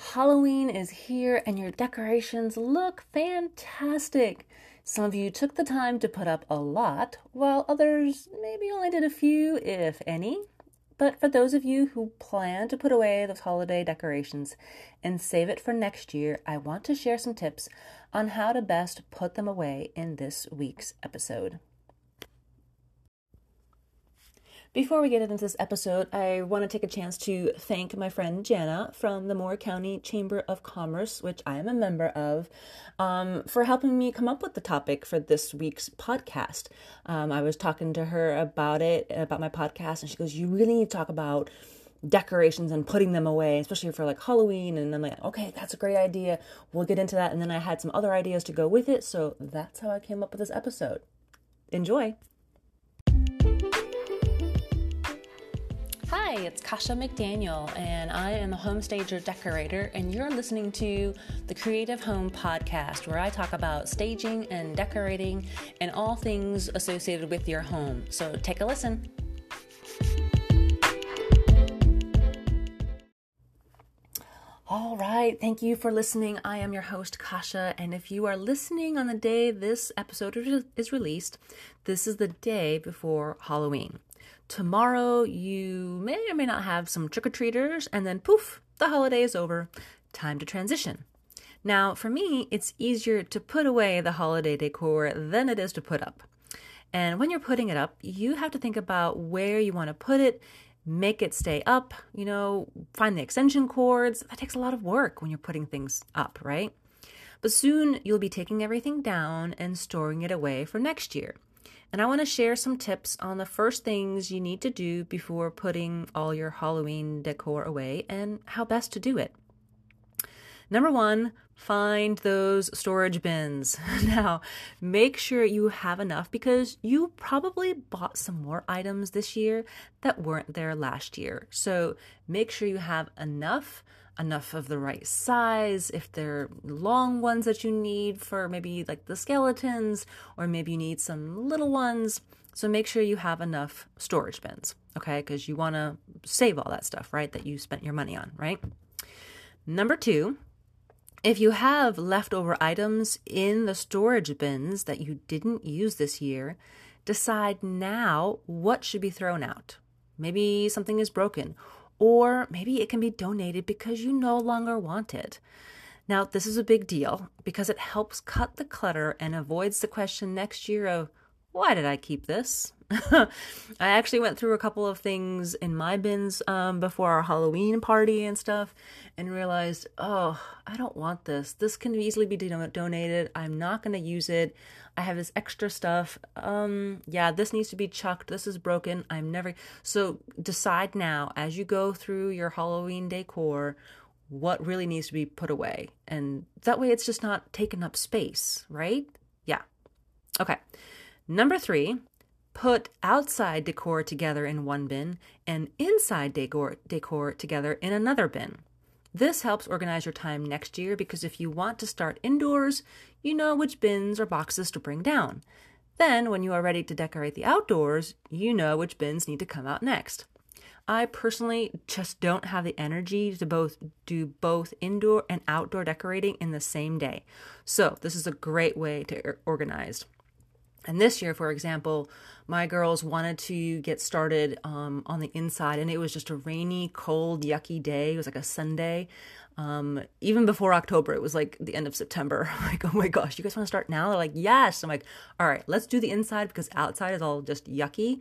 Halloween is here and your decorations look fantastic. Some of you took the time to put up a lot, while others maybe only did a few, if any. But for those of you who plan to put away those holiday decorations and save it for next year, I want to share some tips on how to best put them away in this week's episode. Before we get into this episode, I want to take a chance to thank my friend Jana from the Moore County Chamber of Commerce, which I am a member of, um, for helping me come up with the topic for this week's podcast. Um, I was talking to her about it, about my podcast, and she goes, You really need to talk about decorations and putting them away, especially for like Halloween. And I'm like, okay, that's a great idea. We'll get into that. And then I had some other ideas to go with it. So that's how I came up with this episode. Enjoy. Hi, it's Kasha McDaniel, and I am a home stager decorator, and you're listening to the Creative Home Podcast, where I talk about staging and decorating and all things associated with your home. So take a listen. All right, thank you for listening. I am your host, Kasha, and if you are listening on the day this episode is released, this is the day before Halloween. Tomorrow, you may or may not have some trick or treaters, and then poof, the holiday is over. Time to transition. Now, for me, it's easier to put away the holiday decor than it is to put up. And when you're putting it up, you have to think about where you want to put it, make it stay up, you know, find the extension cords. That takes a lot of work when you're putting things up, right? But soon you'll be taking everything down and storing it away for next year. And I want to share some tips on the first things you need to do before putting all your Halloween decor away and how best to do it. Number one, find those storage bins. Now, make sure you have enough because you probably bought some more items this year that weren't there last year. So make sure you have enough enough of the right size, if they're long ones that you need for maybe like the skeletons, or maybe you need some little ones. So make sure you have enough storage bins, okay? Because you want to save all that stuff, right? That you spent your money on, right? Number two, if you have leftover items in the storage bins that you didn't use this year, decide now what should be thrown out. Maybe something is broken, or maybe it can be donated because you no longer want it. Now, this is a big deal because it helps cut the clutter and avoids the question next year of, why did I keep this? I actually went through a couple of things in my bins um, before our Halloween party and stuff and realized, oh, I don't want this. This can easily be donated. I'm not going to use it. I have this extra stuff. Um, yeah, this needs to be chucked. This is broken. I'm never. So decide now as you go through your Halloween decor what really needs to be put away. And that way it's just not taking up space, right? Yeah. Okay. Number three, put outside decor together in one bin and inside decor, decor together in another bin. This helps organize your time next year because if you want to start indoors, you know which bins or boxes to bring down. Then, when you are ready to decorate the outdoors, you know which bins need to come out next. I personally just don't have the energy to both do both indoor and outdoor decorating in the same day. So, this is a great way to organize. And this year, for example, my girls wanted to get started um, on the inside, and it was just a rainy, cold, yucky day. It was like a Sunday. Um, even before October, it was like the end of September. Like, oh my gosh, you guys want to start now? They're like, yes. I'm like, all right, let's do the inside because outside is all just yucky.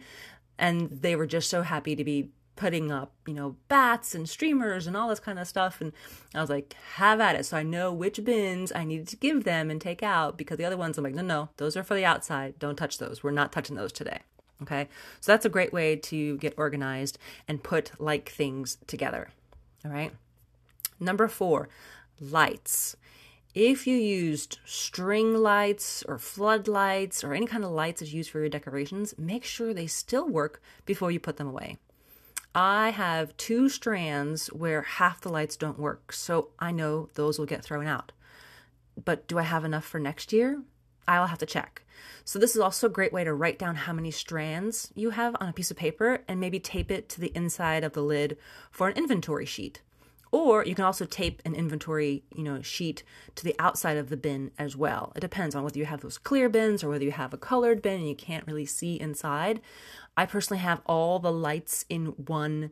And they were just so happy to be putting up, you know, bats and streamers and all this kind of stuff. And I was like, have at it. So I know which bins I needed to give them and take out because the other ones I'm like, no, no, those are for the outside. Don't touch those. We're not touching those today. Okay. So that's a great way to get organized and put like things together. All right. Number four, lights. If you used string lights or floodlights or any kind of lights that's used for your decorations, make sure they still work before you put them away. I have two strands where half the lights don't work, so I know those will get thrown out. But do I have enough for next year? I'll have to check. So, this is also a great way to write down how many strands you have on a piece of paper and maybe tape it to the inside of the lid for an inventory sheet. Or you can also tape an inventory, you know, sheet to the outside of the bin as well. It depends on whether you have those clear bins or whether you have a colored bin and you can't really see inside. I personally have all the lights in one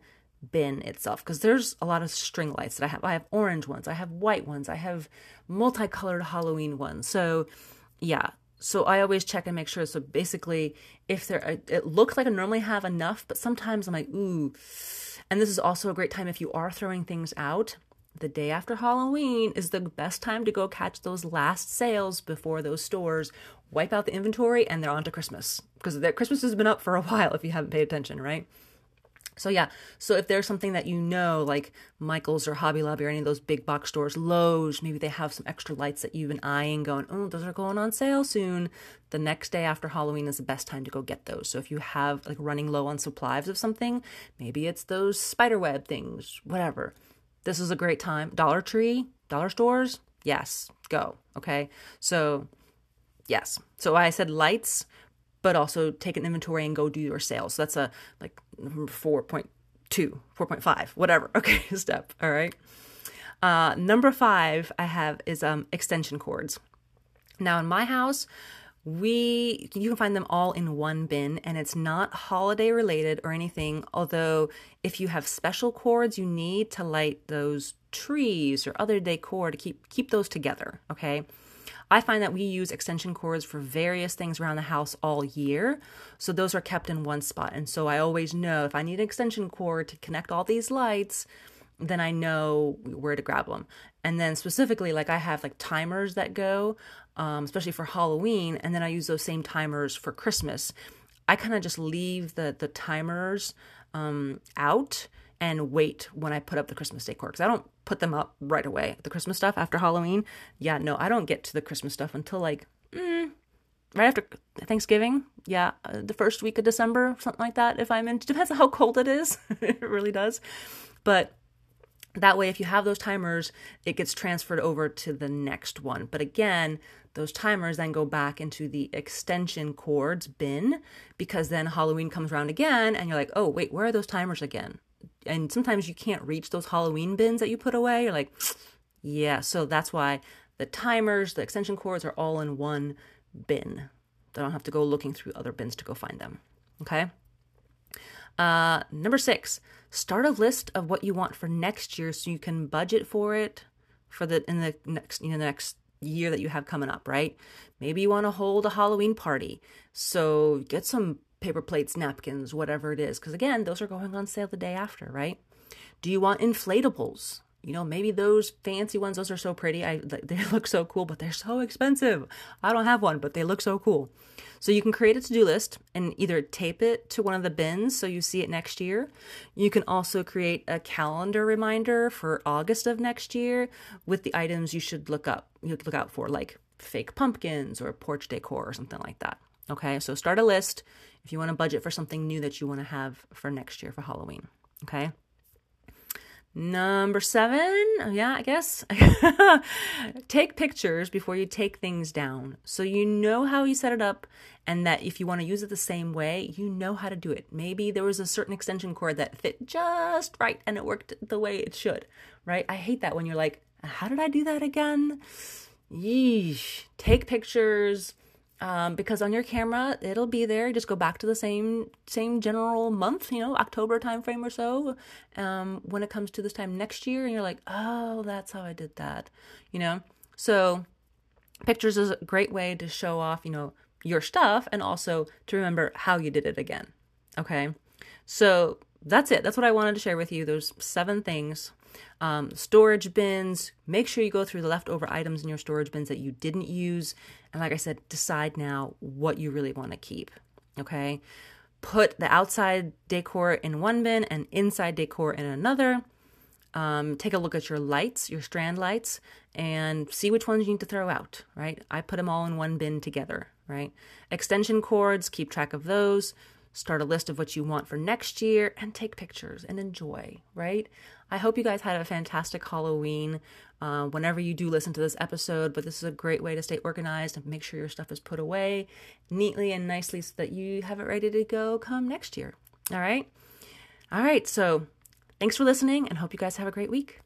bin itself because there's a lot of string lights that I have. I have orange ones, I have white ones, I have multicolored Halloween ones. So, yeah. So I always check and make sure. So basically, if there, it looks like I normally have enough, but sometimes I'm like, ooh. And this is also a great time if you are throwing things out. The day after Halloween is the best time to go catch those last sales before those stores wipe out the inventory and they're on to Christmas because Christmas has been up for a while if you haven't paid attention, right? So yeah, so if there's something that you know, like Michael's or Hobby Lobby or any of those big box stores, Lowe's, maybe they have some extra lights that you've been eyeing, going, oh, those are going on sale soon. The next day after Halloween is the best time to go get those. So if you have like running low on supplies of something, maybe it's those spider web things, whatever. This is a great time. Dollar Tree, dollar stores, yes, go. Okay, so yes. So I said lights but also take an inventory and go do your sales. So that's a like 4.2, 4.5, whatever. Okay, step. All right. Uh, number five I have is um, extension cords. Now in my house, we you can find them all in one bin and it's not holiday related or anything although if you have special cords you need to light those trees or other decor to keep keep those together okay I find that we use extension cords for various things around the house all year. So those are kept in one spot. And so I always know if I need an extension cord to connect all these lights, then I know where to grab them. And then specifically, like I have like timers that go, um, especially for Halloween, and then I use those same timers for Christmas. I kind of just leave the the timers um, out and wait when I put up the Christmas decor because I don't put them up right away. The Christmas stuff after Halloween, yeah, no, I don't get to the Christmas stuff until like mm, right after Thanksgiving. Yeah, uh, the first week of December, something like that. If I'm in, depends on how cold it is. it really does, but that way, if you have those timers, it gets transferred over to the next one. But again, those timers then go back into the extension cords bin because then Halloween comes around again and you're like, oh, wait, where are those timers again? And sometimes you can't reach those Halloween bins that you put away. You're like, yeah, so that's why the timers, the extension cords are all in one bin. I don't have to go looking through other bins to go find them. Okay. Uh, number six, start a list of what you want for next year so you can budget for it for the in the next you know the next year that you have coming up, right? Maybe you want to hold a Halloween party. So get some paper plates, napkins, whatever it is. Because again, those are going on sale the day after, right? Do you want inflatables? You know, maybe those fancy ones, those are so pretty. I they look so cool, but they're so expensive. I don't have one, but they look so cool. So you can create a to-do list and either tape it to one of the bins so you see it next year. You can also create a calendar reminder for August of next year with the items you should look up, you look out for, like fake pumpkins or porch decor or something like that. Okay, so start a list if you want to budget for something new that you want to have for next year for Halloween. Okay. Number seven, oh yeah, I guess. take pictures before you take things down. So you know how you set it up, and that if you want to use it the same way, you know how to do it. Maybe there was a certain extension cord that fit just right and it worked the way it should, right? I hate that when you're like, how did I do that again? Yeesh. Take pictures um, because on your camera it'll be there. Just go back to the same same general month, you know, October timeframe or so. Um, when it comes to this time next year, and you're like, oh, that's how I did that, you know. So pictures is a great way to show off, you know, your stuff and also to remember how you did it again. Okay, so that's it. That's what I wanted to share with you. Those seven things um, storage bins, make sure you go through the leftover items in your storage bins that you didn't use. And like I said, decide now what you really want to keep. Okay. Put the outside decor in one bin and inside decor in another. Um, take a look at your lights, your strand lights, and see which ones you need to throw out, right? I put them all in one bin together, right? Extension cords, keep track of those start a list of what you want for next year, and take pictures and enjoy, right? I hope you guys had a fantastic Halloween uh, whenever you do listen to this episode, but this is a great way to stay organized and make sure your stuff is put away neatly and nicely so that you have it ready to go come next year. All right? All right, so thanks for listening and hope you guys have a great week.